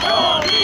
Glória!